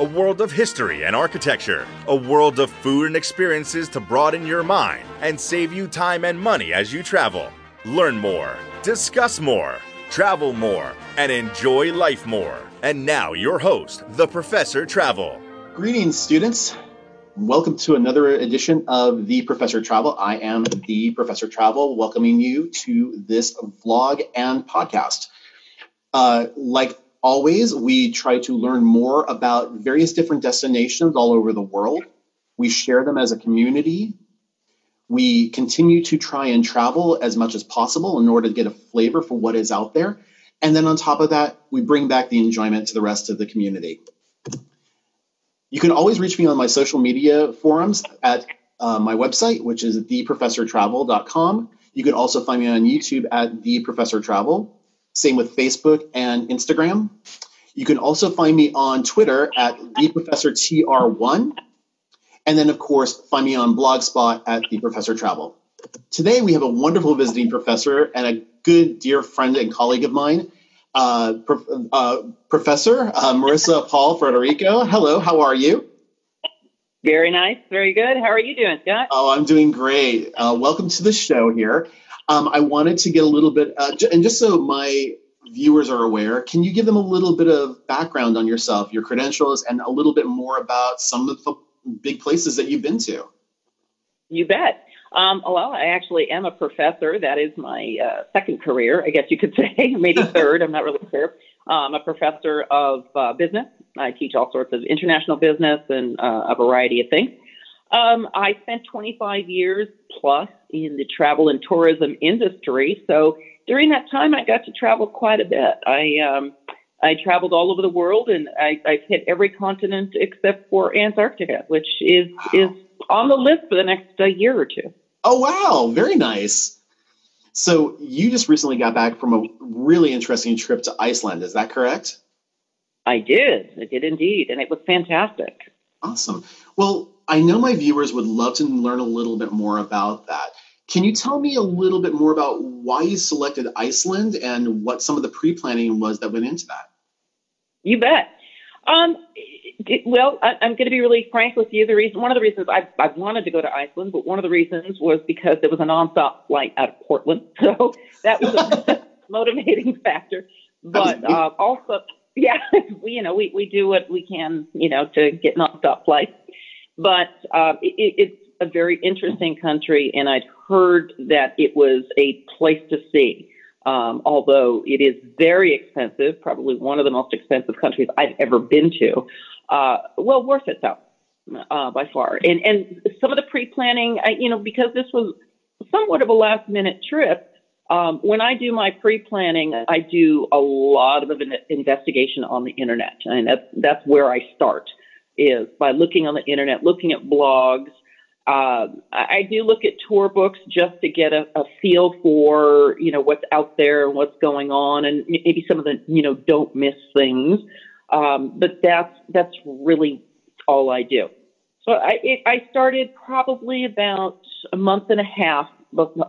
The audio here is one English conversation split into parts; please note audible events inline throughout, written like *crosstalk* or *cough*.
a world of history and architecture, a world of food and experiences to broaden your mind and save you time and money as you travel. Learn more, discuss more, travel more, and enjoy life more. And now, your host, the Professor Travel. Greetings, students. Welcome to another edition of The Professor Travel. I am The Professor Travel, welcoming you to this vlog and podcast. Uh, like always, we try to learn more about various different destinations all over the world. We share them as a community. We continue to try and travel as much as possible in order to get a flavor for what is out there. And then on top of that, we bring back the enjoyment to the rest of the community. You can always reach me on my social media forums at uh, my website, which is theprofessortravel.com. You can also find me on YouTube at The Professor Travel. Same with Facebook and Instagram. You can also find me on Twitter at TheProfessorTR1. And then, of course, find me on Blogspot at The Professor Travel. Today, we have a wonderful visiting professor and a good dear friend and colleague of mine, uh, uh, Professor uh, Morissa Pawl-Frederico. Hello, how are you? Very nice, very good. How are you doing, Scott? Oh, I'm doing great. Uh, welcome to the show here. Um, I wanted to get a little bit, uh, and just so my viewers are aware, can you give them a little bit of background on yourself, your credentials, and a little bit more about some of the big places that you've been to? You bet. Um, well, I actually am a professor. That is my uh, second career, I guess you could *laughs* say, maybe third. I'm not really sure. I'm a professor of uh, business. I teach all sorts of international business and uh, a variety of things. Um, I spent 25 years plus in the travel and tourism industry. So during that time, I got to travel quite a bit. I um, I traveled all over the world, and I, I've hit every continent except for Antarctica, which is wow. is on the list for the next uh, year or two. Oh, wow. Very nice. So you just recently got back from a really interesting trip to Iceland. Is that correct? I did. I did indeed. And it was fantastic. Awesome. Well, I know my viewers would love to learn a little bit more about that. Can you tell me a little bit more about why you selected Iceland and what some of the pre planning was that went into that? You bet. Um, well, I, am going to be really frank with you. The reason, one of the reasons I, I wanted to go to Iceland, but one of the reasons was because there was a nonstop flight out of Portland, *laughs* so that was a *laughs* motivating factor. But uh, also, yeah, *laughs* we, you know, we we do what we can, you know, to get nonstop flights. But uh, it, it's a very interesting country, and I'd heard that it was a place to see. Um, although it is very expensive, probably one of the most expensive countries I've ever been to. Uh, well, worth it though, uh, by far. And and some of the pre-planning, I, you know, because this was somewhat of a last-minute trip. Um, when I do my pre-planning, I do a lot of investigation on the internet, and that's that's where I start is by looking on the internet, looking at blogs. Uh, I do look at tour books just to get a, a feel for you know what's out there and what's going on, and maybe some of the you know don't miss things. Um, but that's that's really all I do. So I, it, I started probably about a month and a half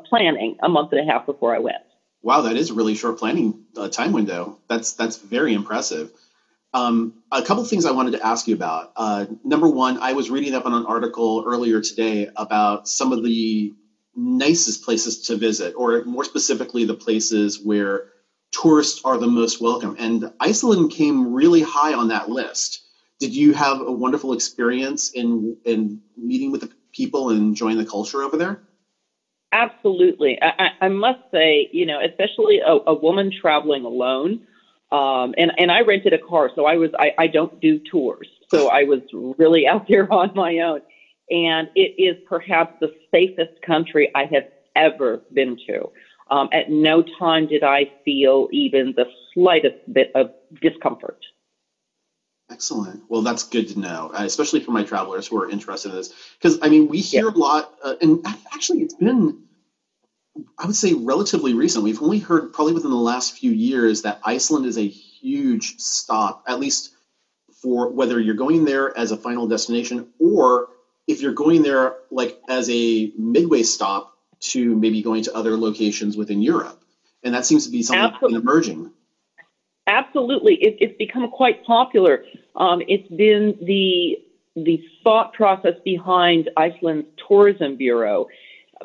planning, a month and a half before I went. Wow, that is a really short planning uh, time window. That's that's very impressive. Um, a couple things I wanted to ask you about. Uh, number one, I was reading up on an article earlier today about some of the nicest places to visit, or more specifically, the places where tourists are the most welcome. And Iceland came really high on that list. Did you have a wonderful experience in in meeting with the people and enjoying the culture over there? Absolutely. I, I must say, you know, especially a, a woman traveling alone. Um, and, and I rented a car, so I was I, I don't do tours. So I was really *laughs* out there on my own. And it is perhaps the safest country I have ever been to. Um, at no time did I feel even the slightest bit of discomfort. Excellent. Well, that's good to know, uh, especially for my travelers who are interested in this. Because I mean, we hear yeah. a lot, uh, and actually, it's been I would say relatively recent. We've only heard probably within the last few years that Iceland is a huge stop, at least for whether you're going there as a final destination or if you're going there like as a midway stop to maybe going to other locations within Europe. And that seems to be something Absolutely. emerging. Absolutely, it, it's become quite popular. Um, it's been the the thought process behind Iceland's tourism bureau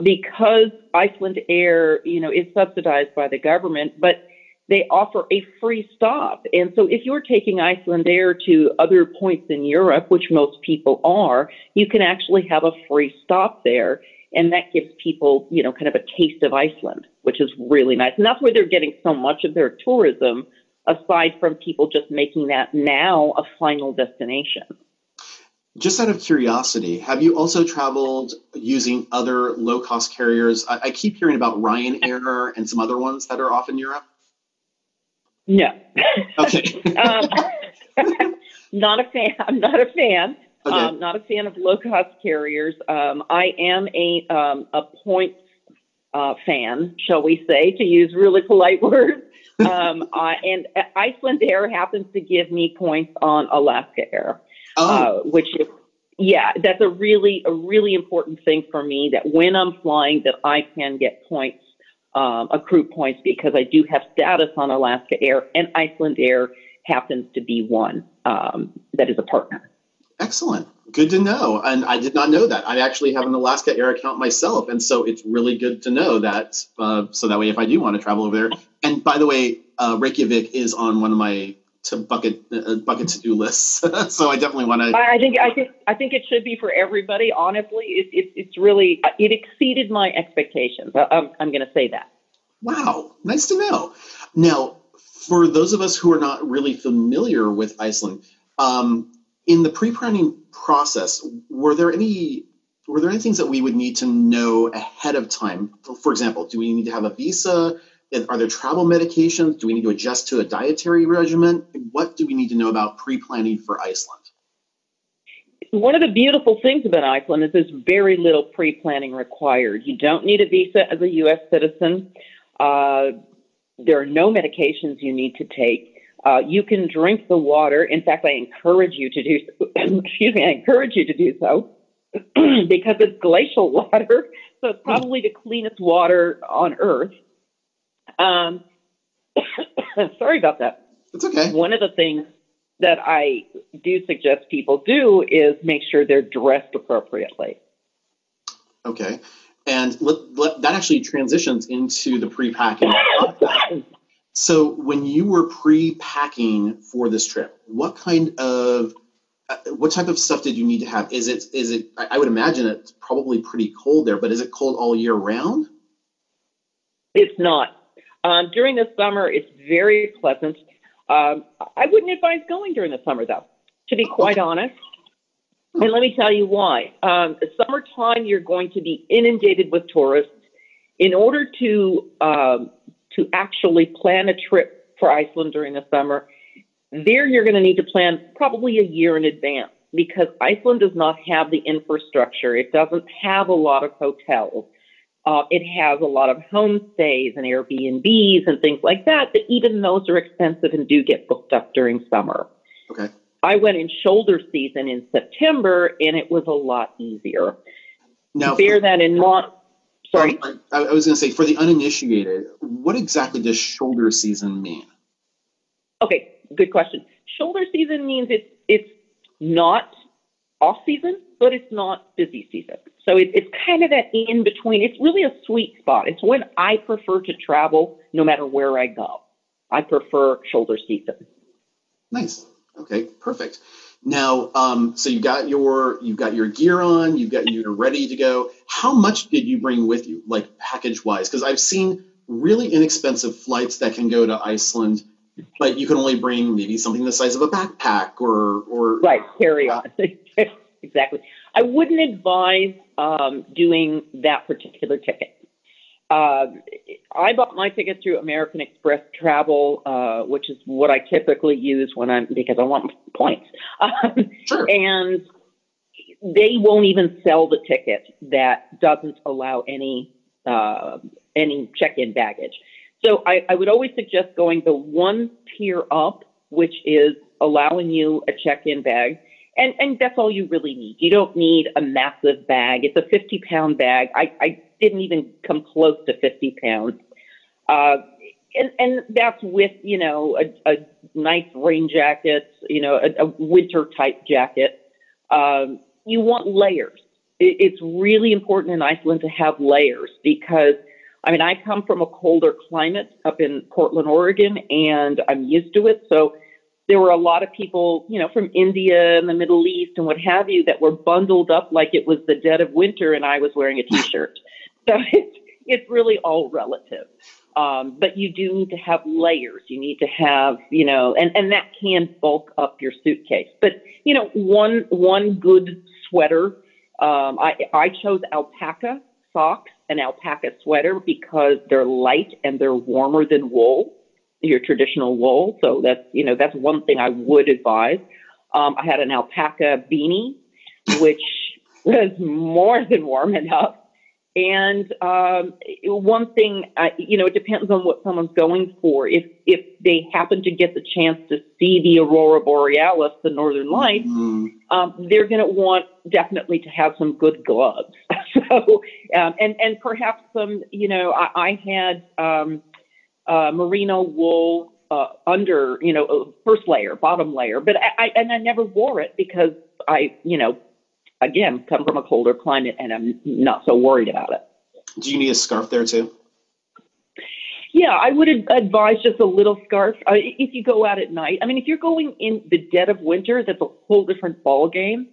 because Icelandair, you know, is subsidized by the government, but they offer a free stop. And so if you're taking Icelandair to other points in Europe, which most people are, you can actually have a free stop there. And that gives people, you know, kind of a taste of Iceland, which is really nice. And that's where they're getting so much of their tourism, aside from people just making that now a final destination. Just out of curiosity, have you also traveled using other low cost carriers? I, I, keep hearing about Ryanair and some other ones that are off in Europe. No. Okay. *laughs* um, *laughs* not a fan. I'm not a fan. Okay. Um, not a fan of low cost carriers. Um, I am a um, a points uh, fan, shall we say, to use really polite *laughs* words. Um, uh, and Icelandair happens to give me points on Alaska Air oh. uh, which is yeah, that's a really a really important thing for me. That when I'm flying, that I can get points, um, accrue points because I do have status on Alaska Air, and Icelandair happens to be one um, that is a partner. Excellent. Good to know. And I did not know that. I actually have an Alaska Air account myself. And so it's really good to know that. Uh, so that way, if I do want to travel over there, and by the way, uh, Reykjavik is on one of my to bucket uh, bucket to do lists. *laughs* so I definitely want to. I think I think I think it should be for everybody. Honestly, it, it, it's really it exceeded my expectations. I, I'm, I'm going to say that. Wow, nice to know. Now, for those of us who are not really familiar with Iceland, um, in the pre-planning process, were there any were there any things that we would need to know ahead of time? For example, do we need to have a visa? Are there travel medications? Do we need to adjust to a dietary regimen? What do we need to know about pre planning for Iceland? One of the beautiful things about Iceland is there's very little pre planning required. You don't need a visa as a U.S. citizen. Uh, there are no medications you need to take. Uh, you can drink the water. In fact, I encourage you to do. So. *coughs* excuse me, I encourage you to do so *clears throat* because it's glacial *laughs* water, so it's probably the cleanest water on Earth. Um, *coughs* sorry about that. It's okay. One of the things that I do suggest people do is make sure they're dressed appropriately. Okay. And let, let, that actually transitions into the pre-packing *laughs* So, when you were pre-packing for this trip, what kind of uh, what type of stuff did you need to have? Is it is it? I would imagine it's probably pretty cold there, but is it cold all year round? It's not. Um, during the summer, it's very pleasant. Um, I wouldn't advise going during the summer, though, to be quite honest. And let me tell you why. Um, summertime, you're going to be inundated with tourists. In order to um, to actually plan a trip for Iceland during the summer, there you're going to need to plan probably a year in advance because Iceland does not have the infrastructure. It doesn't have a lot of hotels. Uh, it has a lot of homestays and Airbnbs and things like that, but even those are expensive and do get booked up during summer. Okay. I went in shoulder season in September and it was a lot easier. Now, bear that in mind. Sorry. I, I was going to say, for the uninitiated, what exactly does shoulder season mean? Okay, good question. Shoulder season means it's it's not off season, but it's not busy season. So it, it's kind of that in between. It's really a sweet spot. It's when I prefer to travel no matter where I go. I prefer shoulder season. Nice. Okay, perfect. Now, um, so you got your you've got your gear on, you've got you're ready to go. How much did you bring with you, like package wise? Because I've seen really inexpensive flights that can go to Iceland, but you can only bring maybe something the size of a backpack or or right carry on. Exactly. I wouldn't advise um, doing that particular ticket. Uh, I bought my ticket through American Express Travel, uh, which is what I typically use when I'm because I want points. Um, *laughs* sure. And they won't even sell the ticket that doesn't allow any uh, any check-in baggage. So I, I would always suggest going the one tier up, which is allowing you a check-in bag. And, and that's all you really need. You don't need a massive bag. It's a 50 pound bag. I, I didn't even come close to 50 pounds. Uh, and, and that's with, you know, a, a nice rain jacket, you know, a, a winter type jacket. Um, you want layers. It, it's really important in Iceland to have layers because I mean, I come from a colder climate up in Portland, Oregon, and I'm used to it. So there were a lot of people, you know, from India and the Middle East and what have you that were bundled up like it was the dead of winter and I was wearing a t-shirt. *laughs* so it's, it's really all relative. Um, but you do need to have layers. You need to have, you know, and, and that can bulk up your suitcase. But, you know, one, one good sweater, um, I, I chose alpaca socks and alpaca sweater because they're light and they're warmer than wool your traditional wool. So that's, you know, that's one thing I would advise. Um, I had an alpaca beanie, which *laughs* was more than warm enough. And um, one thing, I, you know, it depends on what someone's going for. If if they happen to get the chance to see the aurora borealis, the northern lights, mm-hmm. um, they're going to want definitely to have some good gloves. *laughs* so, um, and and perhaps some, you know, I, I had um, uh, merino wool uh, under, you know, first layer, bottom layer. But I, I, and I never wore it because I, you know, again, come from a colder climate and I'm not so worried about it. Do you need a scarf there too? Yeah, I would advise just a little scarf uh, if you go out at night. I mean, if you're going in the dead of winter, that's a whole different ball game.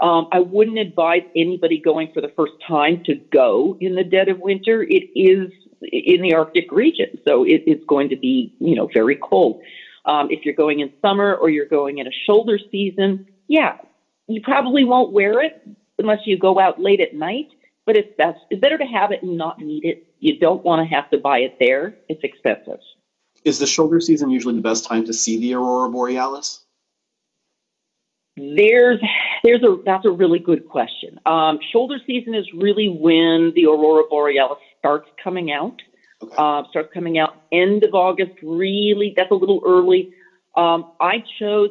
Um, I wouldn't advise anybody going for the first time to go in the dead of winter. It is in the Arctic region. So it, it's going to be, you know, very cold. Um, if you're going in summer or you're going in a shoulder season, yeah, you probably won't wear it unless you go out late at night. But it's best, it's better to have it and not need it. You don't want to have to buy it there. It's expensive. Is the shoulder season usually the best time to see the aurora borealis? There's there's a that's a really good question. Um, shoulder season is really when the aurora borealis starts coming out. Okay. Uh, starts coming out end of August. Really, that's a little early. Um, I chose,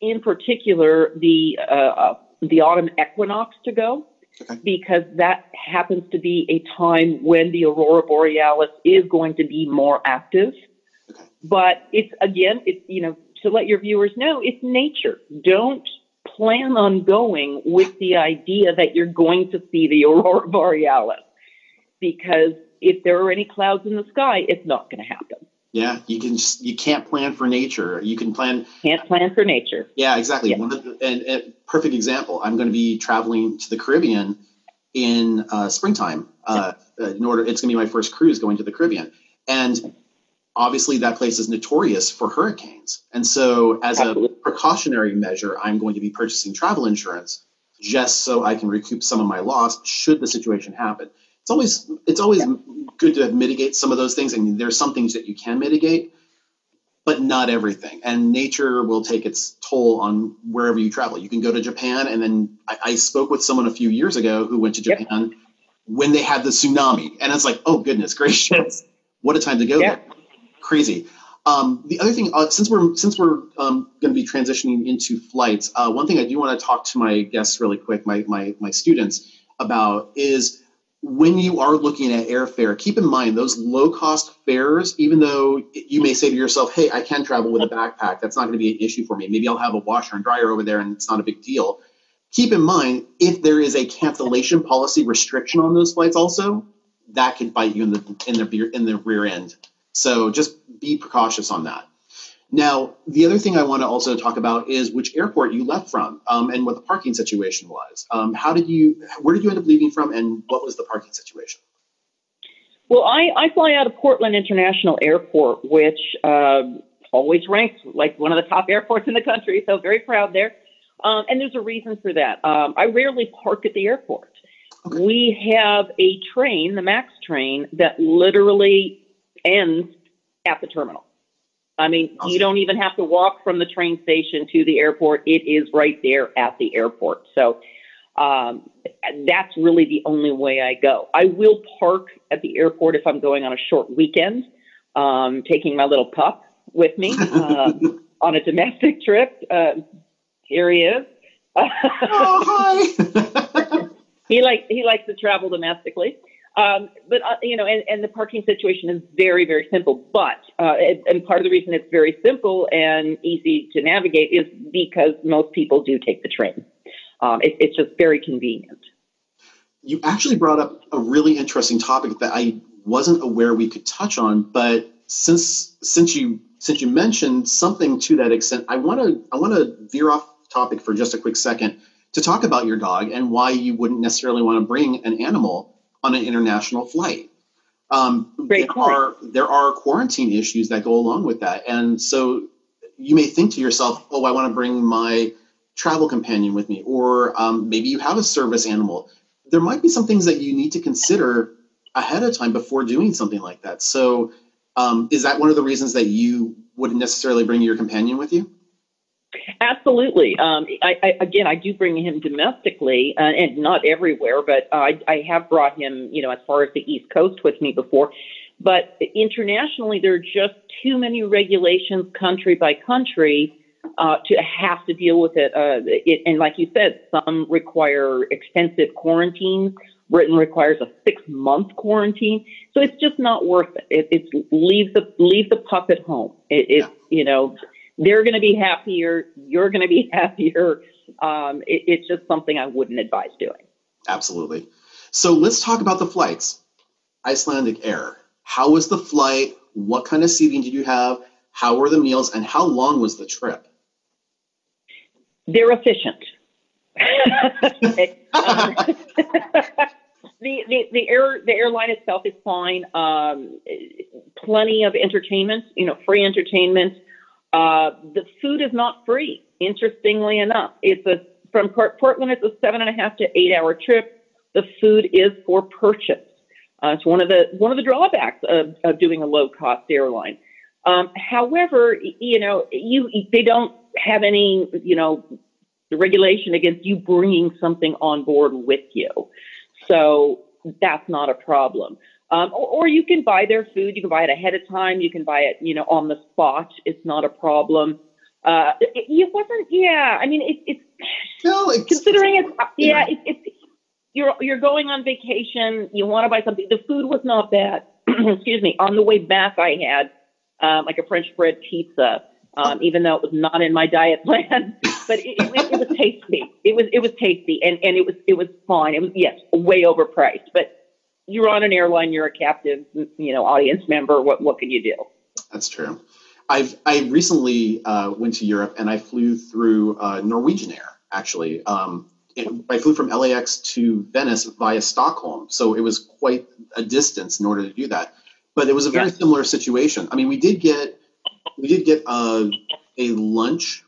in particular, the uh, uh, the autumn equinox to go okay. because that happens to be a time when the aurora borealis is going to be more active. Okay. But it's again, it's you know, to let your viewers know, it's nature. Don't plan on going with the idea that you're going to see the aurora borealis because if there are any clouds in the sky, it's not going to happen. Yeah, you can just you can't plan for nature. You can plan can't plan for nature. Yeah, exactly. Yeah. The, and, and, perfect example. I'm going to be traveling to the Caribbean in uh, springtime. Uh, uh, in order, it's going to be my first cruise going to the Caribbean, and obviously that place is notorious for hurricanes. And so, as Absolutely. a precautionary measure, I'm going to be purchasing travel insurance just so I can recoup some of my loss should the situation happen it's always it's always yeah. good to mitigate some of those things. I mean, there's some things that you can mitigate, but not everything. And nature will take its toll on wherever you travel. You can go to Japan, and then I, I spoke with someone a few years ago who went to Japan yep. when they had the tsunami, and it's like, oh goodness *laughs* gracious, what a time to go yeah. there! Crazy. Um, the other thing, uh, since we're since we're um, going to be transitioning into flights, uh, one thing I do want to talk to my guests really quick, my my my students about is when you are looking at airfare, keep in mind those low cost fares, even though you may say to yourself, hey, I can travel with a backpack, that's not going to be an issue for me. Maybe I'll have a washer and dryer over there and it's not a big deal. Keep in mind, if there is a cancellation policy restriction on those flights, also, that could bite you in the in the in the rear end. So just be precautious on that. Now, the other thing I want to also talk about is which airport you left from um, and what the parking situation was. Um, how did you, where did you end up leaving from and what was the parking situation? Well, I, I fly out of Portland International Airport, which uh, always ranks like one of the top airports in the country, so very proud there. Um, and there's a reason for that. Um, I rarely park at the airport. Okay. We have a train, the MAX train, that literally ends at the terminal. I mean, awesome. you don't even have to walk from the train station to the airport. It is right there at the airport. So Um, that's really the only way I go. I will park at the airport if I'm going on a short weekend, um, taking my little pup with me *laughs* uh, on a domestic trip. Uh, here he is. oh, hi. *laughs* he likes he likes to travel domestically. Um, but uh, you know, and, and the parking situation is very, very simple. But uh, and, and part of the reason it's very simple and easy to navigate is because most people do take the train. Um, it, it's just very convenient. You actually brought up a really interesting topic that I wasn't aware we could touch on, but since since you since you mentioned something to that extent, I want to I want to veer off topic for just a quick second to talk about your dog and why you wouldn't necessarily want to bring an animal on an international flight. Um, there point. are there are quarantine issues that go along with that, and so you may think to yourself, "Oh, I want to bring my travel companion with me," or um, maybe you have a service animal. There might be some things that you need to consider ahead of time before doing something like that. So, um, is that one of the reasons that you wouldn't necessarily bring your companion with you? Absolutely. Um, I, I, again, I do bring him domestically, uh, and not everywhere, but uh, I, I have brought him, you know, as far as the East Coast with me before. But internationally, there are just too many regulations, country by country, uh, to have to deal with it. Uh, it. And like you said, some require extensive quarantines. Britain requires a six-month quarantine, so it's just not worth it. it it's leave the leave the pup at home. It, it you know they're going to be happier. You're going to be *laughs* happier. Um, it, it's just something I wouldn't advise doing. Absolutely. So let's talk about the flights. Icelandic Air. How was the flight? What kind of seating did you have? How were the meals? And how long was the trip? They're efficient. *laughs* um, *laughs* the, the, the air the airline itself is fine. Um, plenty of entertainment, you know, free entertainment. Uh, the food is not free. Interestingly enough, it's a from Portland. It's a seven and a half to eight hour trip. The food is for purchase. Uh, it's one of the one of the drawbacks of, of doing a low cost airline. Um, however, you know, you they don't have any you know regulation against you bringing something on board with you, so that's not a problem. Um, or, or, you can buy their food. You can buy it ahead of time. You can buy it, you know, on the spot. It's not a problem. Uh, it, it wasn't. Yeah, I mean, it, it's no, it's, considering it's yeah, it, it's you're you're going on vacation. You want to buy something. The food was not bad. *clears throat* Excuse me. On the way back, I had um, like a French bread pizza, um, even though it was not in my diet *laughs* plan. but it, it, it, was tasty. It was it was tasty, and and it was it was fine. It was yes, way overpriced, but you're on an airline, you're a captive, you know, audience member. What what can you do? That's true. I've I recently uh, went to Europe and I flew through uh, Norwegian Air. Actually, um, it, I flew from LAX to Venice via Stockholm, so it was quite a distance in order to do that. But it was a very yeah. similar situation. I mean, we did get we did get a, a lunch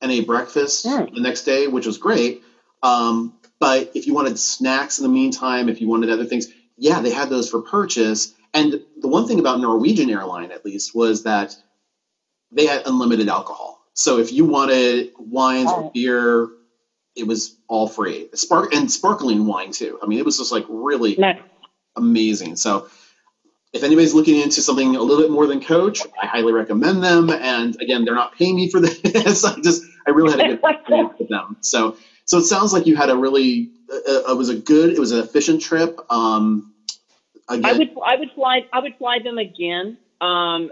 and a breakfast mm. the next day, which was great. Um, but if you wanted snacks in the meantime, if you wanted other things, yeah, they had those for purchase. And the one thing about Norwegian Airline, at least, was that they had unlimited alcohol. So if you wanted wines oh. or beer, it was all free. Spark and sparkling wine too. I mean, it was just like really nice. amazing. So if anybody's looking into something a little bit more than Coach, I highly recommend them. And again, they're not paying me for this. *laughs* I just I really had a good *laughs* experience with them. So so it sounds like you had a really uh, it was a good it was an efficient trip. Um, again, I would I would fly I would fly them again um,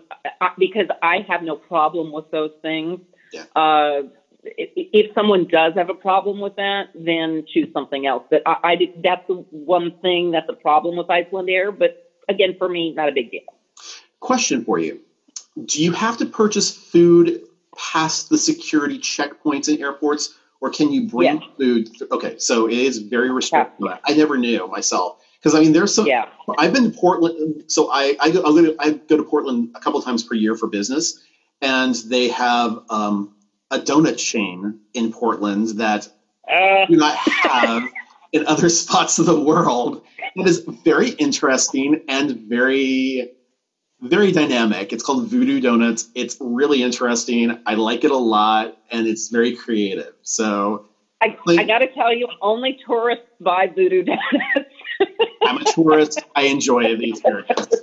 because I have no problem with those things. Yeah. Uh, if someone does have a problem with that, then choose something else. But I, I that's the one thing that's a problem with Icelandair. But again, for me, not a big deal. Question for you: Do you have to purchase food past the security checkpoints in airports, or can you bring yeah. food? Okay, so it is very restricted. Yeah. I never knew myself because I mean, there's some. Yeah. I've been to Portland, so I I go, to, I go to Portland a couple times per year for business, and they have um, a donut chain in Portland that uh. do not have in other *laughs* spots of the world. It is very interesting and very very dynamic. It's called Voodoo Donuts. It's really interesting. I like it a lot, and it's very creative. So I, like, I got to tell you, only tourists buy voodoo donuts. *laughs* I'm a tourist. I enjoy the experience.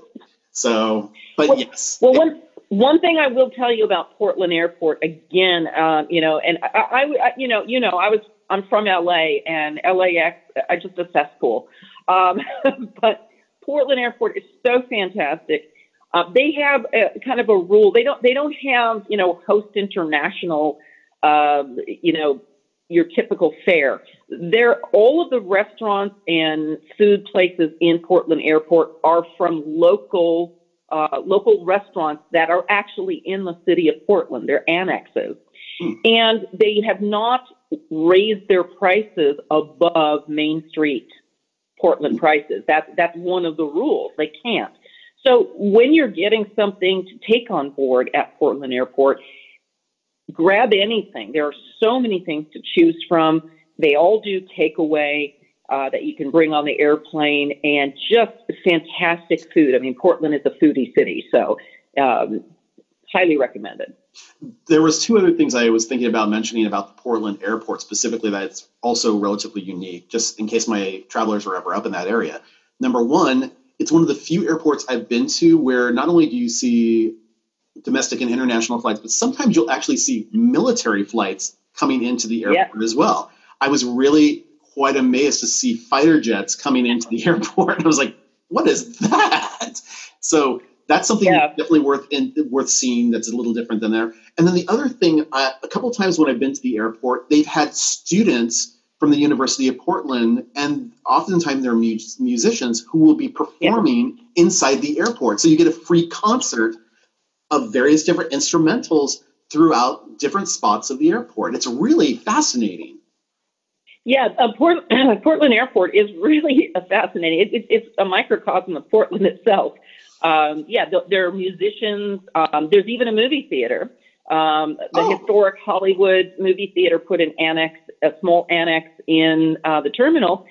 So, but well, yes. Well, one one thing I will tell you about Portland Airport again, um, you know, and I, I, I, you know, you know, I was I'm from LA and LAX, I just a cesspool, um, *laughs* but Portland Airport is so fantastic. Uh, they have a, kind of a rule. They don't. They don't have you know host international. Uh, you know your typical fare. There, all of the restaurants and food places in Portland Airport are from local uh, local restaurants that are actually in the city of Portland. They're annexes, hmm. and they have not raised their prices above Main Street Portland prices. That's that's one of the rules. They can't. So when you're getting something to take on board at Portland Airport, grab anything. There are so many things to choose from. They all do takeaway uh, that you can bring on the airplane and just fantastic food. I mean, Portland is a foodie city, so um, highly recommended. There was two other things I was thinking about mentioning about the Portland airport specifically that's also relatively unique, just in case my travelers were ever up in that area. Number one, it's one of the few airports I've been to where not only do you see domestic and international flights, but sometimes you'll actually see military flights coming into the airport as well. I was really quite amazed to see fighter jets coming into the *laughs* airport. I was like, what is that? So that's something yeah. definitely worth in, worth seeing. That's a little different than there. And then the other thing, uh, a couple of times when I've been to the airport, they've had students from the University of Portland, and oftentimes they're mu- musicians who will be performing yeah. inside the airport. So you get a free concert of various different instrumentals throughout different spots of the airport. It's really fascinating. Yeah, uh, Port- *clears throat* Portland Airport is really *laughs* fascinating. It, it, it's a microcosm of Portland itself. Um, yeah, th- there are musicians. Um, there's even a movie theater. Um, the oh. historic Hollywood movie theater put an annex, a small annex in uh, the terminal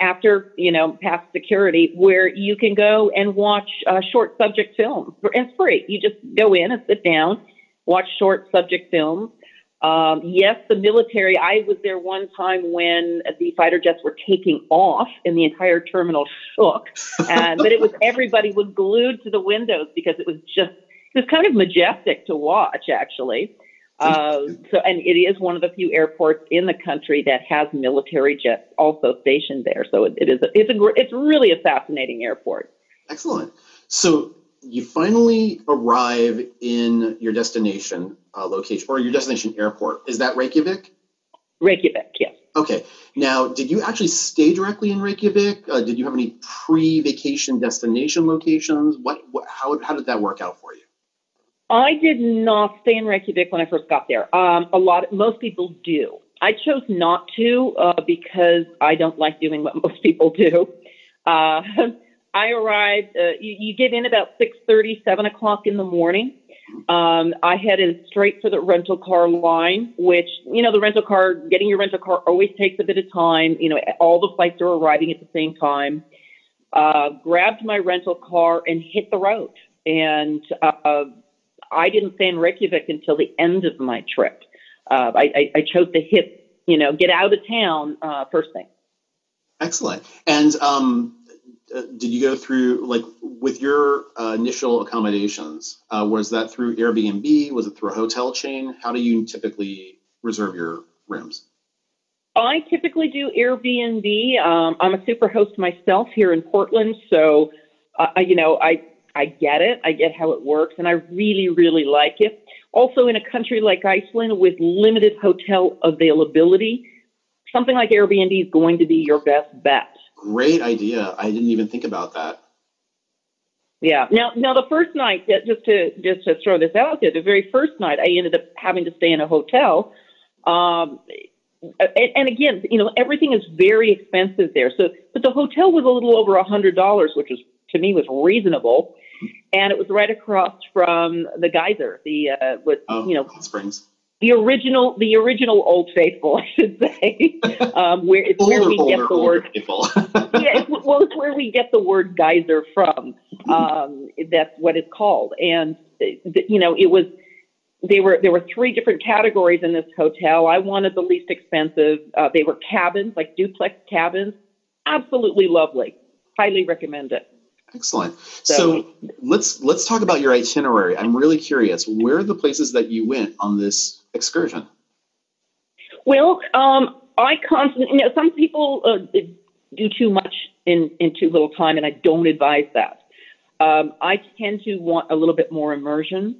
after you know past security where you can go and watch uh, short subject films. It's free. You just go in and sit down watch short subject films. Um, yes the military i was there one time when the fighter jets were taking off and the entire terminal shook and but it was everybody was glued to the windows because it was just it was kind of majestic to watch actually uh, so, and it is one of the few airports in the country that has military jets also stationed there. So it, it is, a, it's a, it's really a fascinating airport. Excellent. So you finally arrive in your destination uh, location or your destination airport. Is that Reykjavik? Reykjavik, yes. Okay. Now, did you actually stay directly in Reykjavik? Uh, did you have any pre-vacation destination locations? What, what, how, how did that work out for you? I did not stay in Reykjavik when I first got there. Um, a lot, most people do. I chose not to uh, because I don't like doing what *laughs* most people do. Uh, *laughs* I arrived. Uh, you, you, get in about six thirty, seven o'clock in the morning. Um, I headed straight for the rental car line, which you know the rental car. Getting your rental car always takes a bit of time. You know, all the flights are arriving at the same time. Uh, grabbed my rental car and hit the road, and uh, I didn't stay in Reykjavik until the end of my trip. Uh, I, I, I, chose to hit, you know, get out of town uh, first thing. Excellent. And um, uh, did you go through like with your uh, initial accommodations? Uh, was that through Airbnb? Was it through a hotel chain? How do you typically reserve your rooms? I typically do Airbnb. Um, I'm a super host myself here in Portland, so uh, you know I I get it. I get how it works, and I really, really like it. Also, in a country like Iceland with limited hotel availability, something like Airbnb is going to be your best bet. Great idea. I didn't even think about that. Yeah. Now, now the first night, just to just to throw this out there, the very first night, I ended up having to stay in a hotel. Um, and, and again, you know, everything is very expensive there. So, but the hotel was a little over a hundred dollars, which was to me was reasonable and it was right across from the geyser. The uh, with oh, you know Springs. The original, the original Old Faithful, *laughs* I should say, um, where it's older, where we older, get the word. *laughs* yeah, it's, well, it's where we get the word geyser from. Um, that's what it's called, and you know, it was they were there were three different categories in this hotel. I wanted the least expensive. Uh, they were cabins, like duplex cabins. Absolutely lovely. Highly recommend it. Excellent. So, so, let's let's talk about your itinerary. I'm really curious. Where are the places that you went on this excursion? Well, um, I constantly, you know, some people uh, do too much in in too little time, and I don't advise that. Um, I tend to want a little bit more immersion.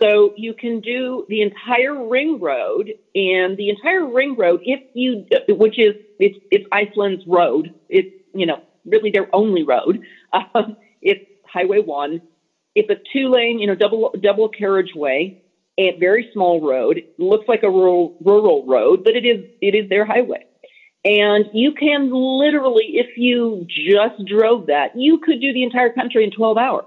So you can do the entire ring road, and the entire ring road, if you, which is it's it's Iceland's road. It's you know really their only road. Um, it's Highway One. It's a two lane, you know, double double carriageway, a very small road. It looks like a rural rural road, but it is it is their highway. And you can literally, if you just drove that, you could do the entire country in 12 hours.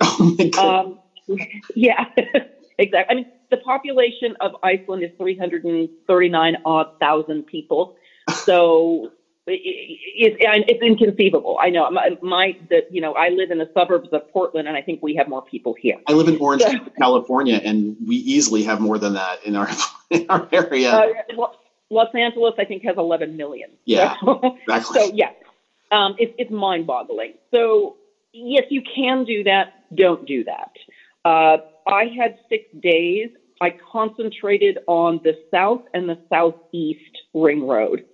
*laughs* Oh my God. Um, *laughs* yeah, *laughs* exactly. I mean, the population of Iceland is 339 odd thousand people. So it's, it's inconceivable. I know my, my you know I live in the suburbs of Portland, and I think we have more people here. I live in Orange, *laughs* so, California, and we easily have more than that in our *laughs* in our area. Uh, well, Los Angeles, I think, has 11 million. Yeah, so, *laughs* exactly. So yeah, um, it, it's mind-boggling. So yes, you can do that. Don't do that. Uh, I had six days. I concentrated on the south and the southeast ring road.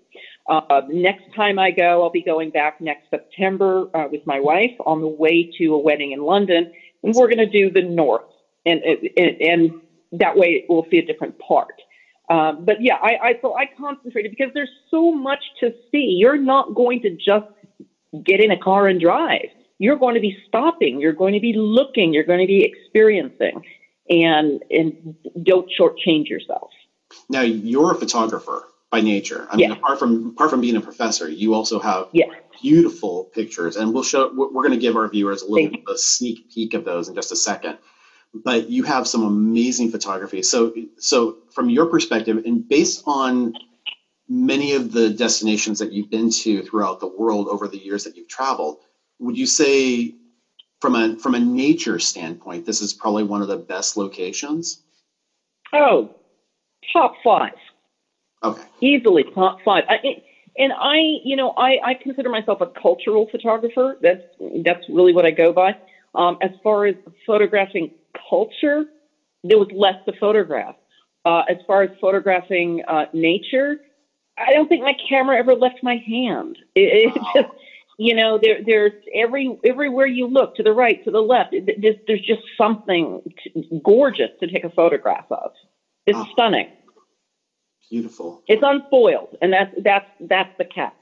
Uh, next time I go, I'll be going back next September uh, with my wife on the way to a wedding in London, and we're going to do the north, and, and, and that way we'll see a different part. Um, but yeah, I, I so I concentrated because there's so much to see. You're not going to just get in a car and drive. You're going to be stopping. You're going to be looking. You're going to be experiencing, and and don't shortchange yourself. Now you're a photographer by nature. I mean, yeah. apart from apart from being a professor, you also have yeah. beautiful pictures, and we'll show. We're going to give our viewers a little a sneak peek of those in just a second. But you have some amazing photography. So, so from your perspective, and based on many of the destinations that you've been to throughout the world over the years that you've traveled, would you say, from a from a nature standpoint, this is probably one of the best locations? Oh, top five. Okay. Easily top five. I, and I, you know, I, I consider myself a cultural photographer. That's that's really what I go by. Um, as far as photographing culture, there was less to photograph. Uh, as far as photographing uh, nature, I don't think my camera ever left my hand. *laughs* It, it just, you know, there, there's every everywhere you look, to the right, to the left, it, there's, there's just something t- gorgeous to take a photograph of. It's oh. stunning. Beautiful. It's unspoiled, and that's that's that's the catch.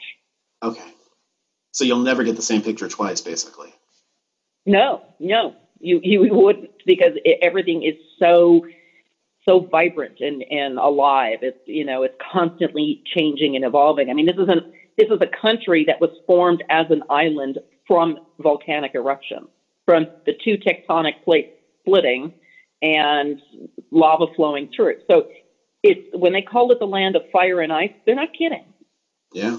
Okay. So you'll never get the same picture twice, basically. No, no, you you wouldn't because it, everything is so so vibrant and and alive. It's you know it's constantly changing and evolving. I mean, this isn't this is a country that was formed as an island from volcanic eruption, from the two tectonic plates splitting and lava flowing through it. So it's when they call it the land of fire and ice, they're not kidding. Yeah.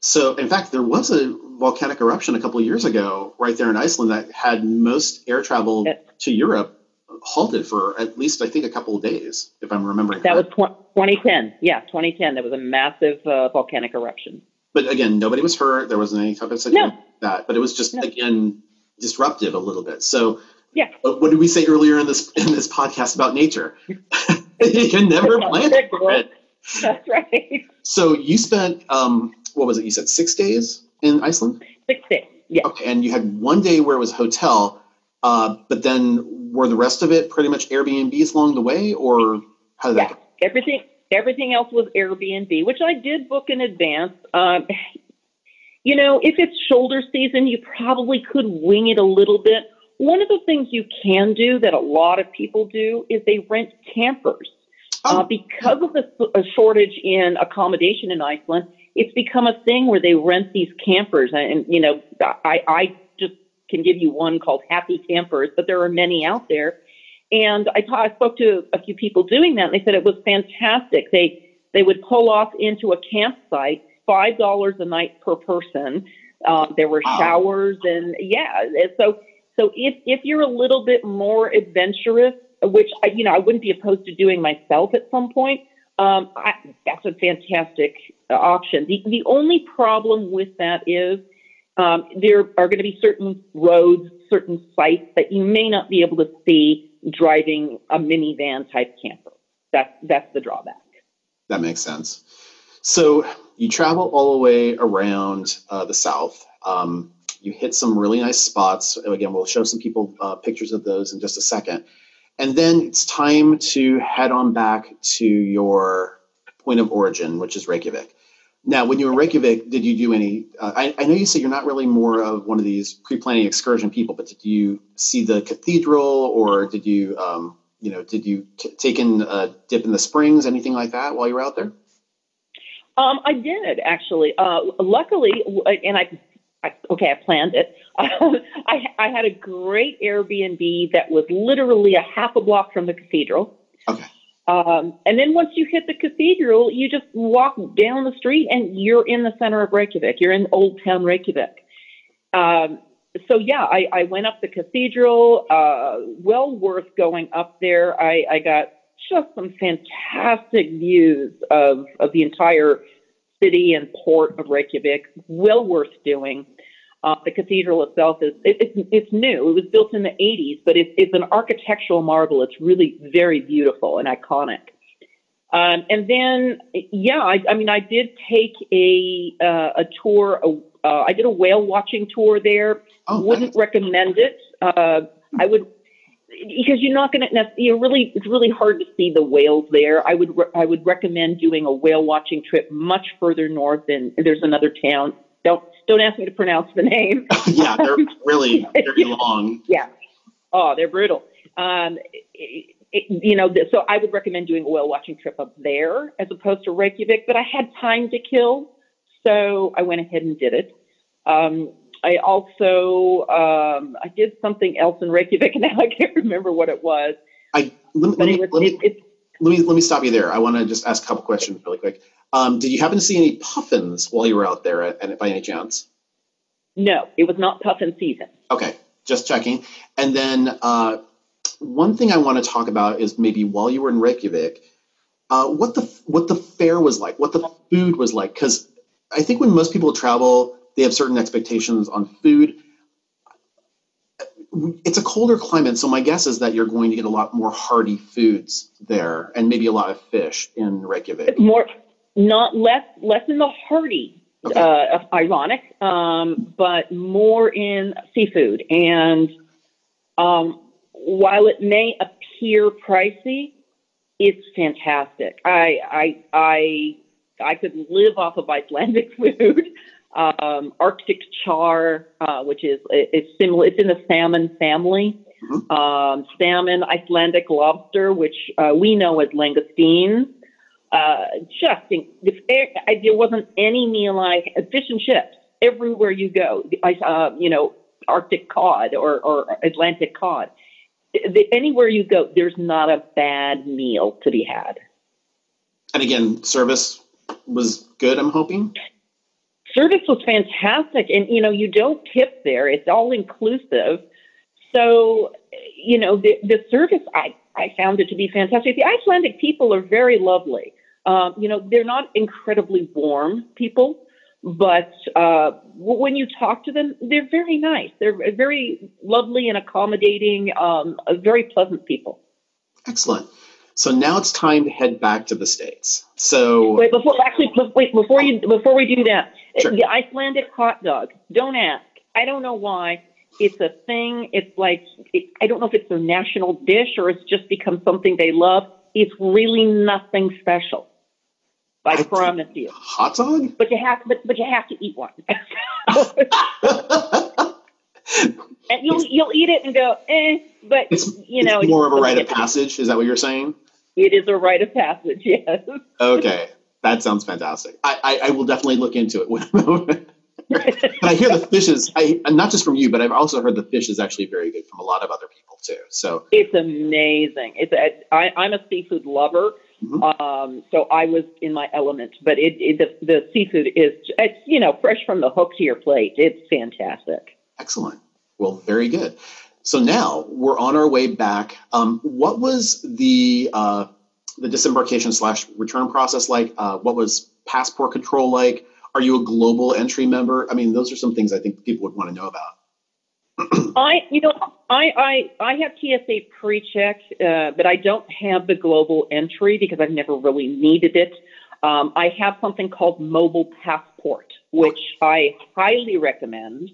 So, in fact, there was a volcanic eruption a couple of years ago right there in Iceland that had most air travel to Europe halted for at least, I think, a couple of days, if I'm remembering. That correct. was tw- 2010. Yeah, 2010. There was a massive uh, volcanic eruption. But again, nobody was hurt. There wasn't any type of no. that. But it was just no. again disruptive a little bit. So, yeah. What did we say earlier in this in this podcast about nature? *laughs* *laughs* you can never plan for it. That's right. So you spent um, what was it? You said six days in Iceland. Six days. Yeah. Okay, and you had one day where it was hotel, uh, but then were the rest of it pretty much Airbnbs along the way, or how did yeah. that? Go? Everything. Everything else was Airbnb, which I did book in advance. Um, *sighs* you know, if it's shoulder season, you probably could wing it a little bit. One of the things you can do that a lot of people do is they rent campers. Oh. Uh, because of the shortage in accommodation in Iceland, it's become a thing where they rent these campers. And, you know, I, I just can give you one called Happy Campers, but there are many out there. And I, I spoke to a few people doing that, and they said it was fantastic. They they would pull off into a campsite, five dollars a night per person. Uh, there were showers, and yeah, so so if, if you're a little bit more adventurous, which I, you know I wouldn't be opposed to doing myself at some point. Um, I, that's a fantastic uh, option. The the only problem with that is um, there are going to be certain roads, certain sites that you may not be able to see driving a minivan type camper. That's that's the drawback. That makes sense. So you travel all the way around uh, the South. Um, you hit some really nice spots. Again, we'll show some people uh, pictures of those in just a second. And then it's time to head on back to your point of origin, which is Reykjavik. Now, when you were in Reykjavik, did you do any? Uh, I, I, know you said you're not really more of one of these pre-planning excursion people, but did you see the cathedral, or did you, um, you know, did you t- take in a dip in the springs, anything like that, while you were out there? Um, I did actually. Uh, luckily, and I, okay, I planned it. *laughs* I, I had a great Airbnb that was literally a half a block from the cathedral. Okay. Um, and then once you hit the cathedral, you just walk down the street and you're in the center of Reykjavik. You're in Old Town Reykjavik. Um, so yeah, I, I went up the cathedral. Uh, well worth going up there. I, I got just some fantastic views of of the entire city and port of Reykjavik. Well worth doing. Uh, the cathedral itself is it, it's it's new. It was built in the 80s, but it, it's an architectural marvel. It's really very beautiful and iconic. Um, and then, yeah, I, I mean, I did take a uh, a tour. Uh, I did a whale watching tour there. Oh, Wouldn't nice. recommend it. Uh, I would because you're not going to. You really, it's really hard to see the whales there. I would re- I would recommend doing a whale watching trip much further north. And there's another town. Don't don't ask me to pronounce the name. *laughs* yeah, they're really very *laughs* long. Yeah. Oh, they're brutal. Um, it, it, you know, so I would recommend doing a whale watching trip up there as opposed to Reykjavik. But I had time to kill, so I went ahead and did it. Um, I also um, I did something else in Reykjavik, *laughs* and now I can't remember what it was. I let, me, let, me, let me let me stop you there. I want to just ask a couple questions really quick. Um, did you happen to see any puffins while you were out there, at, by any chance? No, it was not puffin season. Okay, just checking. And then uh, one thing I want to talk about is maybe while you were in Reykjavik, uh, what the what the fare was like, what the food was like, because I think when most people travel, they have certain expectations on food. It's a colder climate, so my guess is that you're going to get a lot more hearty foods there, and maybe a lot of fish in Reykjavik. More not less less in the hearty, okay. uh, ironic, um, but more in seafood. And um, while it may appear pricey, it's fantastic. I I I I could live off of Icelandic *laughs* food. Um, Arctic char, uh, which is it's similar. It's in the salmon family. Mm-hmm. Um, salmon, Icelandic lobster, which uh, we know as langoustine, uh, just if there, wasn't any meal I fish and chips everywhere you go. I uh, you know Arctic cod or, or Atlantic cod. The, anywhere you go, there's not a bad meal to be had. And again, service was good. I'm hoping. Service was fantastic, and you know you don't tip there; it's all inclusive. So, you know, the the service I I found it to be fantastic. The Icelandic people are very lovely. Um, you know, they're not incredibly warm people, but uh, when you talk to them, they're very nice. They're very lovely and accommodating, um, very pleasant people. Excellent. So now it's time to head back to the states. So wait, before actually, wait before you before we do that, sure. the Icelandic hot dog. Don't ask. I don't know why. It's a thing. It's like it, I don't know if it's a national dish or it's just become something they love. It's really nothing special. I, I promise you. Hot dog? But you have, but, but you have to eat one. *laughs* *laughs* and you'll you'll eat it and go, eh. But it's, you know, it's more of a rite of *laughs* passage. Is that what you're saying? It is a rite of passage. Yes. Okay, that sounds fantastic. I I, I will definitely look into it. but I hear the fish is, I, not just from you, but I've also heard the fish is actually very good from a lot of other people too. So it's amazing. It's a, I, I'm a seafood lover. Mm-hmm. Um, so I was in my element, but it, it the, the seafood is it's you know fresh from the hook to your plate. It's fantastic. Excellent. Well, very good. So now we're on our way back. Um, what was the uh, the disembarkation slash return process like? Uh, what was passport control like? Are you a global entry member? I mean, those are some things I think people would want to know about. I, you know, I, I, I have TSA pre-check, uh, but I don't have the global entry because I've never really needed it. Um, I have something called Mobile Passport, which I highly recommend.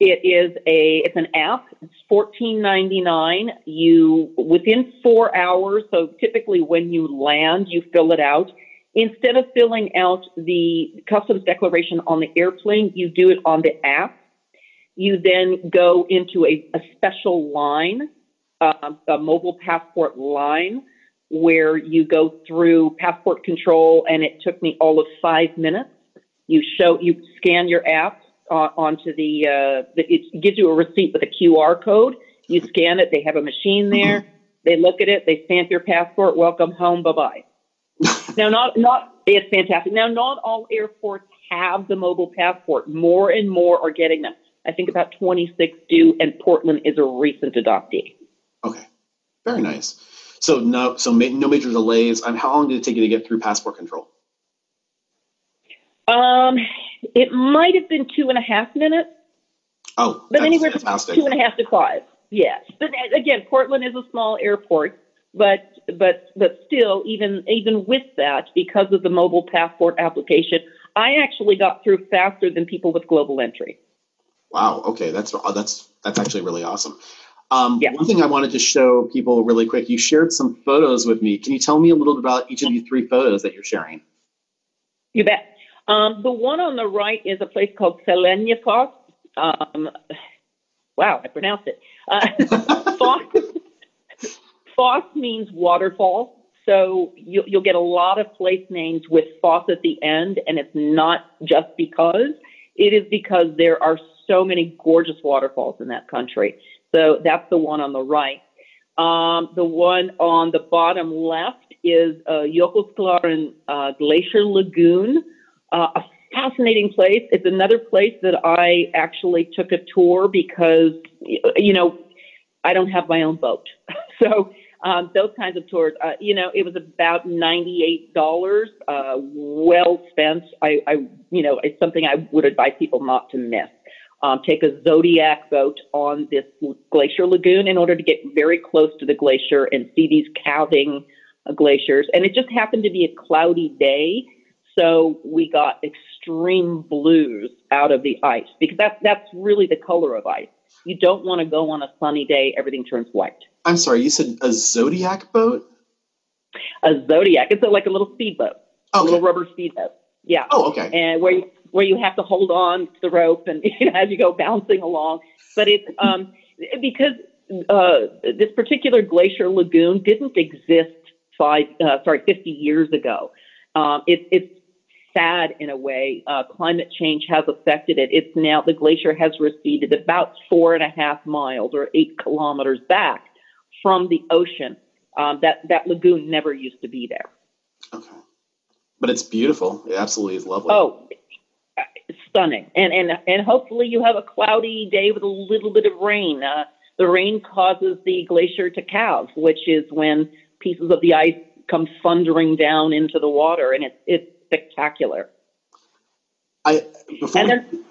It is a it's an app. It's fourteen ninety nine. You within four hours. So typically when you land, you fill it out. Instead of filling out the customs declaration on the airplane, you do it on the app. You then go into a, a special line, uh, a mobile passport line, where you go through passport control, and it took me all of five minutes. You show, you scan your app uh, onto the, uh, the, it gives you a receipt with a QR code. You scan it. They have a machine there. They look at it. They stamp your passport. Welcome home. Bye bye. *laughs* now, not not it's fantastic. Now, not all airports have the mobile passport. More and more are getting them. I think about 26 do, and Portland is a recent adoptee. Okay, very nice. So no, so ma- no major delays. Um, how long did it take you to get through passport control? Um, it might have been two and a half minutes. Oh, but anywhere from two and a half to five. Yes, but again, Portland is a small airport, but but but still, even even with that, because of the mobile passport application, I actually got through faster than people with global entry. Wow. Okay, that's that's that's actually really awesome. Um, yeah. One thing I wanted to show people really quick, you shared some photos with me. Can you tell me a little bit about each of these three photos that you're sharing? You bet. Um, the one on the right is a place called Selenjefos. Um, wow, I pronounced it. Uh, *laughs* Foss, Foss means waterfall. So you, you'll get a lot of place names with Foss at the end, and it's not just because. It is because there are so many gorgeous waterfalls in that country. So that's the one on the right. Um, the one on the bottom left is uh, Jökulsárlón uh, Glacier Lagoon, uh, a fascinating place. It's another place that I actually took a tour because, you know, I don't have my own boat. *laughs* so um, those kinds of tours, uh, you know, it was about $98, uh, well spent. I, I, you know, it's something I would advise people not to miss um, take a Zodiac boat on this glacier lagoon in order to get very close to the glacier and see these calving uh, glaciers. And it just happened to be a cloudy day. So we got extreme blues out of the ice because that's, that's really the color of ice. You don't want to go on a sunny day, everything turns white. I'm sorry, you said a Zodiac boat? A Zodiac. It's a, like a little speedboat, okay. a little rubber speedboat. Yeah. Oh, okay. And where you, where you have to hold on to the rope and *laughs* you know, as you go bouncing along. But it's um, because uh, this particular glacier lagoon didn't exist five, uh, sorry, 50 years ago. Um, it, it's sad in a way. Uh, climate change has affected it. It's now the glacier has receded about four and a half miles or eight kilometers back from the ocean. Um, that that lagoon never used to be there. Okay, but it's beautiful. It absolutely is lovely. Oh, stunning. And and and hopefully you have a cloudy day with a little bit of rain. Uh, the rain causes the glacier to calve, which is when pieces of the ice come thundering down into the water, and it's it's spectacular. I before. Then,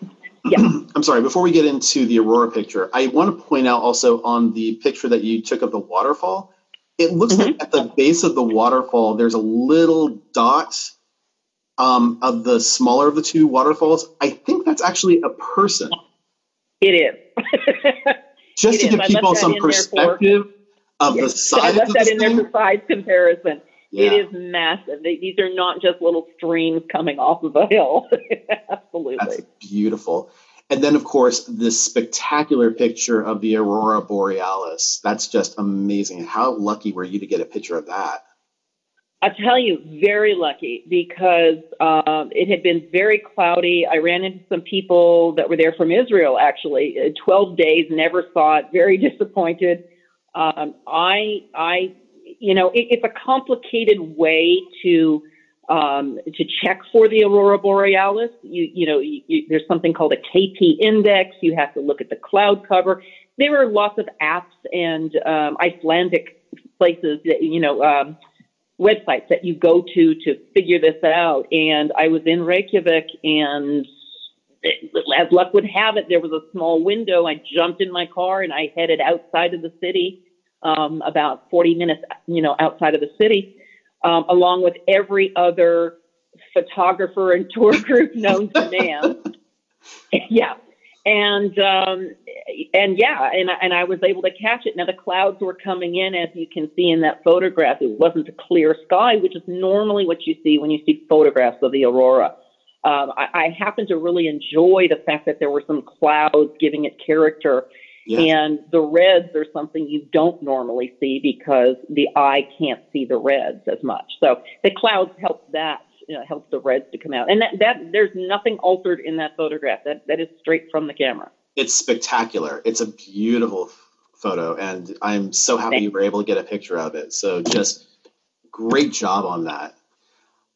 yeah. *clears throat* I'm sorry. Before we get into the aurora picture, I want to point out also on the picture that you took of the waterfall. It looks mm-hmm. like at the base of the waterfall, there's a little dot um, of the smaller of the two waterfalls, I think that's actually a person. It is. *laughs* Just it to is. give people some perspective for, of yes, the size I left of *laughs* that in there for size comparison. Yeah. It is massive. They, these are not just little streams coming off of a hill. *laughs* Absolutely. That's beautiful. And then, of course, this spectacular picture of the aurora borealis. That's just amazing. How lucky were you to get a picture of that? I tell you, very lucky because um, it had been very cloudy. I ran into some people that were there from Israel, actually. Uh, 12 days, never saw it, very *laughs* disappointed. Um, I, I, you know, it, it's a complicated way to um, to check for the aurora borealis. You, you know, you, you, there's something called a KP index. You have to look at the cloud cover. there are lots of apps and um, Icelandic places that you know um, websites that you go to to figure this out. And I was in Reykjavik, and as luck would have it, there was a small window. I jumped in my car and I headed outside of the city, um, about 40 minutes, you know, outside of the city, um, along with every other photographer and *laughs* tour group known to man. *laughs* yeah, and um, and yeah, and and I was able to catch it. Now the clouds were coming in, as you can see in that photograph. It wasn't a clear sky, which is normally what you see when you see photographs of the aurora. Um, I, I happen to really enjoy the fact that there were some clouds giving it character. And the reds are something you don't normally see because the eye can't see the reds as much. So the clouds help that you know, helps the reds to come out. And that, that there's nothing altered in that photograph. That that is straight from the camera. It's spectacular. It's a beautiful photo, and I'm so happy Thanks. you were able to get a picture of it. So just great job on that.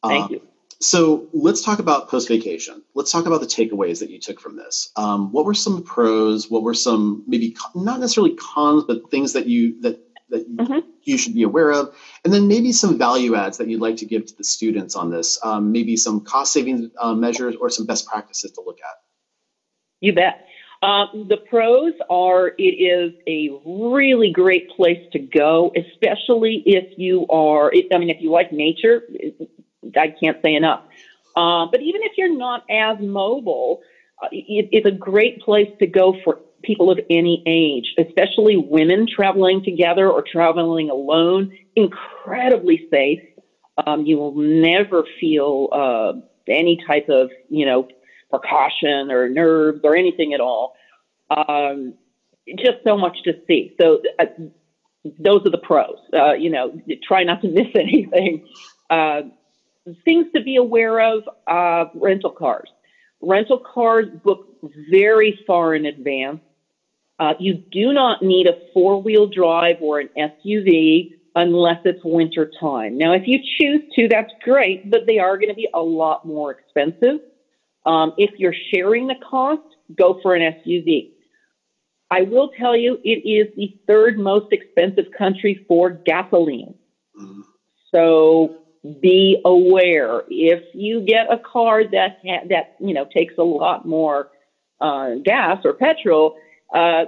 Thank um, you. So let's talk about post vacation. Let's talk about the takeaways that you took from this. Um, what were some pros? What were some maybe not necessarily cons, but things that you that that mm-hmm. you should be aware of, and then maybe some value adds that you'd like to give to the students on this. Um, maybe some cost saving uh, measures or some best practices to look at. You bet. Um, the pros are it is a really great place to go, especially if you are, I mean, if you like nature, I can't say enough. Uh, but even if you're not as mobile, uh, it, it's a great place to go for people of any age, especially women traveling together or traveling alone, incredibly safe. Um, you will never feel uh, any type of, you know, precaution or nerves or anything at all. Um, just so much to see. So uh, those are the pros. Uh, you know, try not to *laughs* miss anything. Uh, things to be aware of: uh, rental cars. Rental cars book very far in advance. Uh, you do not need a four wheel drive or an SUV unless it's winter time. Now, if you choose to, that's great, but they are going to be a lot more expensive. Um, if you're sharing the cost, go for an SUV. I will tell you, it is the third most expensive country for gasoline. So be aware. If you get a car that ha- that you know takes a lot more uh, gas or petrol, uh,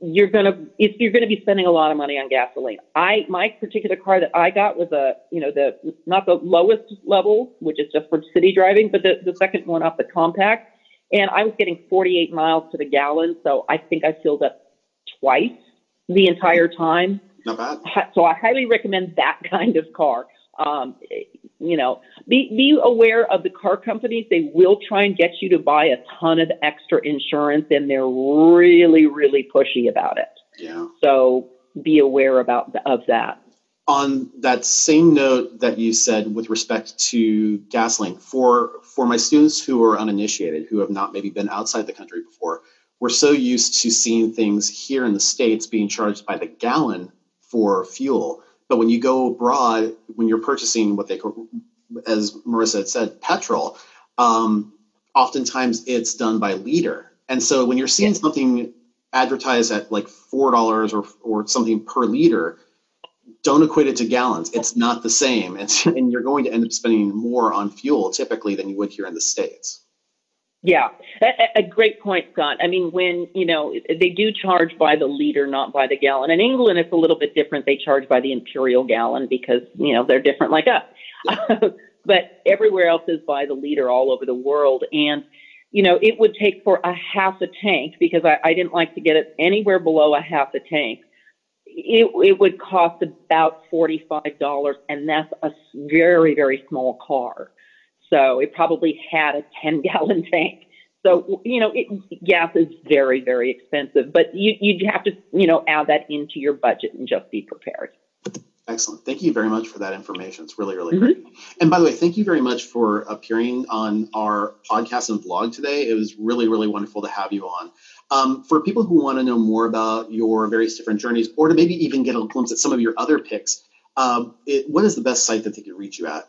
you're gonna if you're gonna be spending a lot of money on gasoline. I my particular car that I got was a you know the not the lowest level, which is just for city driving, but the, the second one up, the compact, and I was getting 48 miles to the gallon. So I think I filled up twice the entire time. Not bad. So I highly recommend that *laughs* kind of car. Um, you know, be, be aware of the car companies. They will try and get you to buy a ton of extra insurance, and they're really, really pushy about it. Yeah. So be aware about of that. On that same note that you said with respect to gasoline, for for my students who are uninitiated, who have not maybe been outside the country before, we're so used to seeing things here in the states being charged by the gallon for fuel but when you go abroad, when you're purchasing what they call, as Morissa had said, petrol, um, oftentimes it's done by liter. And so when you're seeing something advertised at like four dollars or or something per liter, don't equate it to gallons. It's not the same. It's, and you're going to end up spending more on fuel typically than you would here in the states. Yeah, a, a, great point, Scott. I mean, when you know they do charge by the liter, not by the gallon. In England, it's a little bit different. They charge by the imperial gallon because you know they're different like us. *laughs* but everywhere else is by the liter all over the world, and you know it would take for a half a tank because I, I didn't like to get it anywhere below a half a tank. It, it would cost about forty five dollars, and that's a very very small car. So it probably had a 10 *laughs* gallon tank. So, you know, it, gas is very, very expensive, but you, you'd have to, you know, add that into your budget and just be prepared. Excellent. Thank you very much for that information. It's really, really mm-hmm. great. And by the way, thank you very much for appearing on our podcast and vlog today. It was really, really wonderful to have you on. Um, for people who want to know more about your various different journeys, or to maybe even get a glimpse at some of your other picks, um, it, what is the best site that they can reach you at?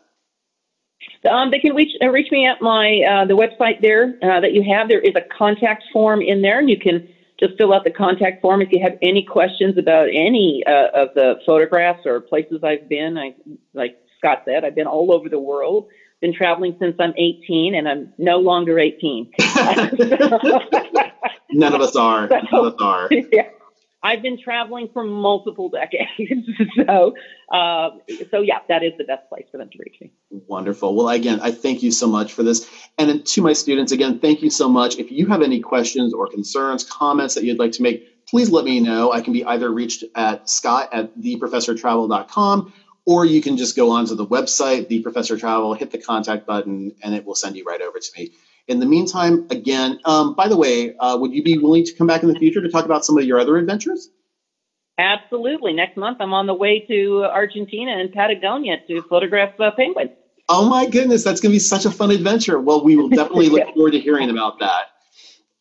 Um, they can reach uh, reach me at my uh, the website there uh, that you have. There is a contact form in there, and you can just fill out the contact form if you have any questions about any uh, of the photographs or places I've been. I, like Scott said, I've been all over the world. Been traveling since I'm 18, and I'm no longer 18. *laughs* *laughs* None of us are. None of us are. *laughs* yeah. I've been traveling for multiple decades, *laughs* so uh, so yeah, that is the best place for them to reach me. Wonderful. Well, again, I thank you so much for this, and to my students, again, thank you so much. If you have any questions or concerns, comments that you'd like to make, please let me know. I can be either reached at scott at theprofessortravel.com or you can just go onto the website, The Professor Travel, hit the contact button, and it will send you right over to me. In the meantime, again, um, by the way, uh, would you be willing to come back in the future to talk about some of your other adventures? Absolutely. Next month, I'm on the way to Argentina and Patagonia to photograph uh, penguins. Oh my goodness, that's going to be such a fun adventure. Well, we will definitely look *laughs* forward to hearing about that.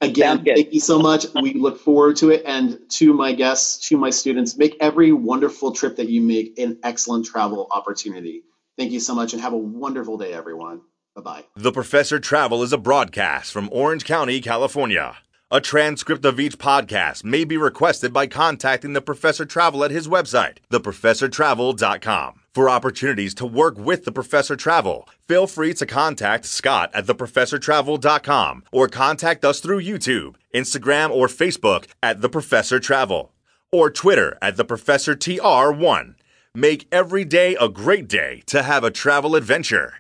Again, thank you so much. We look forward to it. And to my guests, to my students, make every wonderful trip that you make an excellent travel opportunity. Thank you so much and have a wonderful day, everyone. Bye bye. The Professor Travel is a broadcast from Orange County, California. A transcript of each podcast may be requested by contacting the Professor Travel at his website, theprofessortravel.com. For opportunities to work with the Professor Travel, feel free to contact Scott at theprofessortravel.com or contact us through YouTube, Instagram, or Facebook at The Professor Travel or Twitter at The Professor TR1. Make every day a great day to have a travel adventure.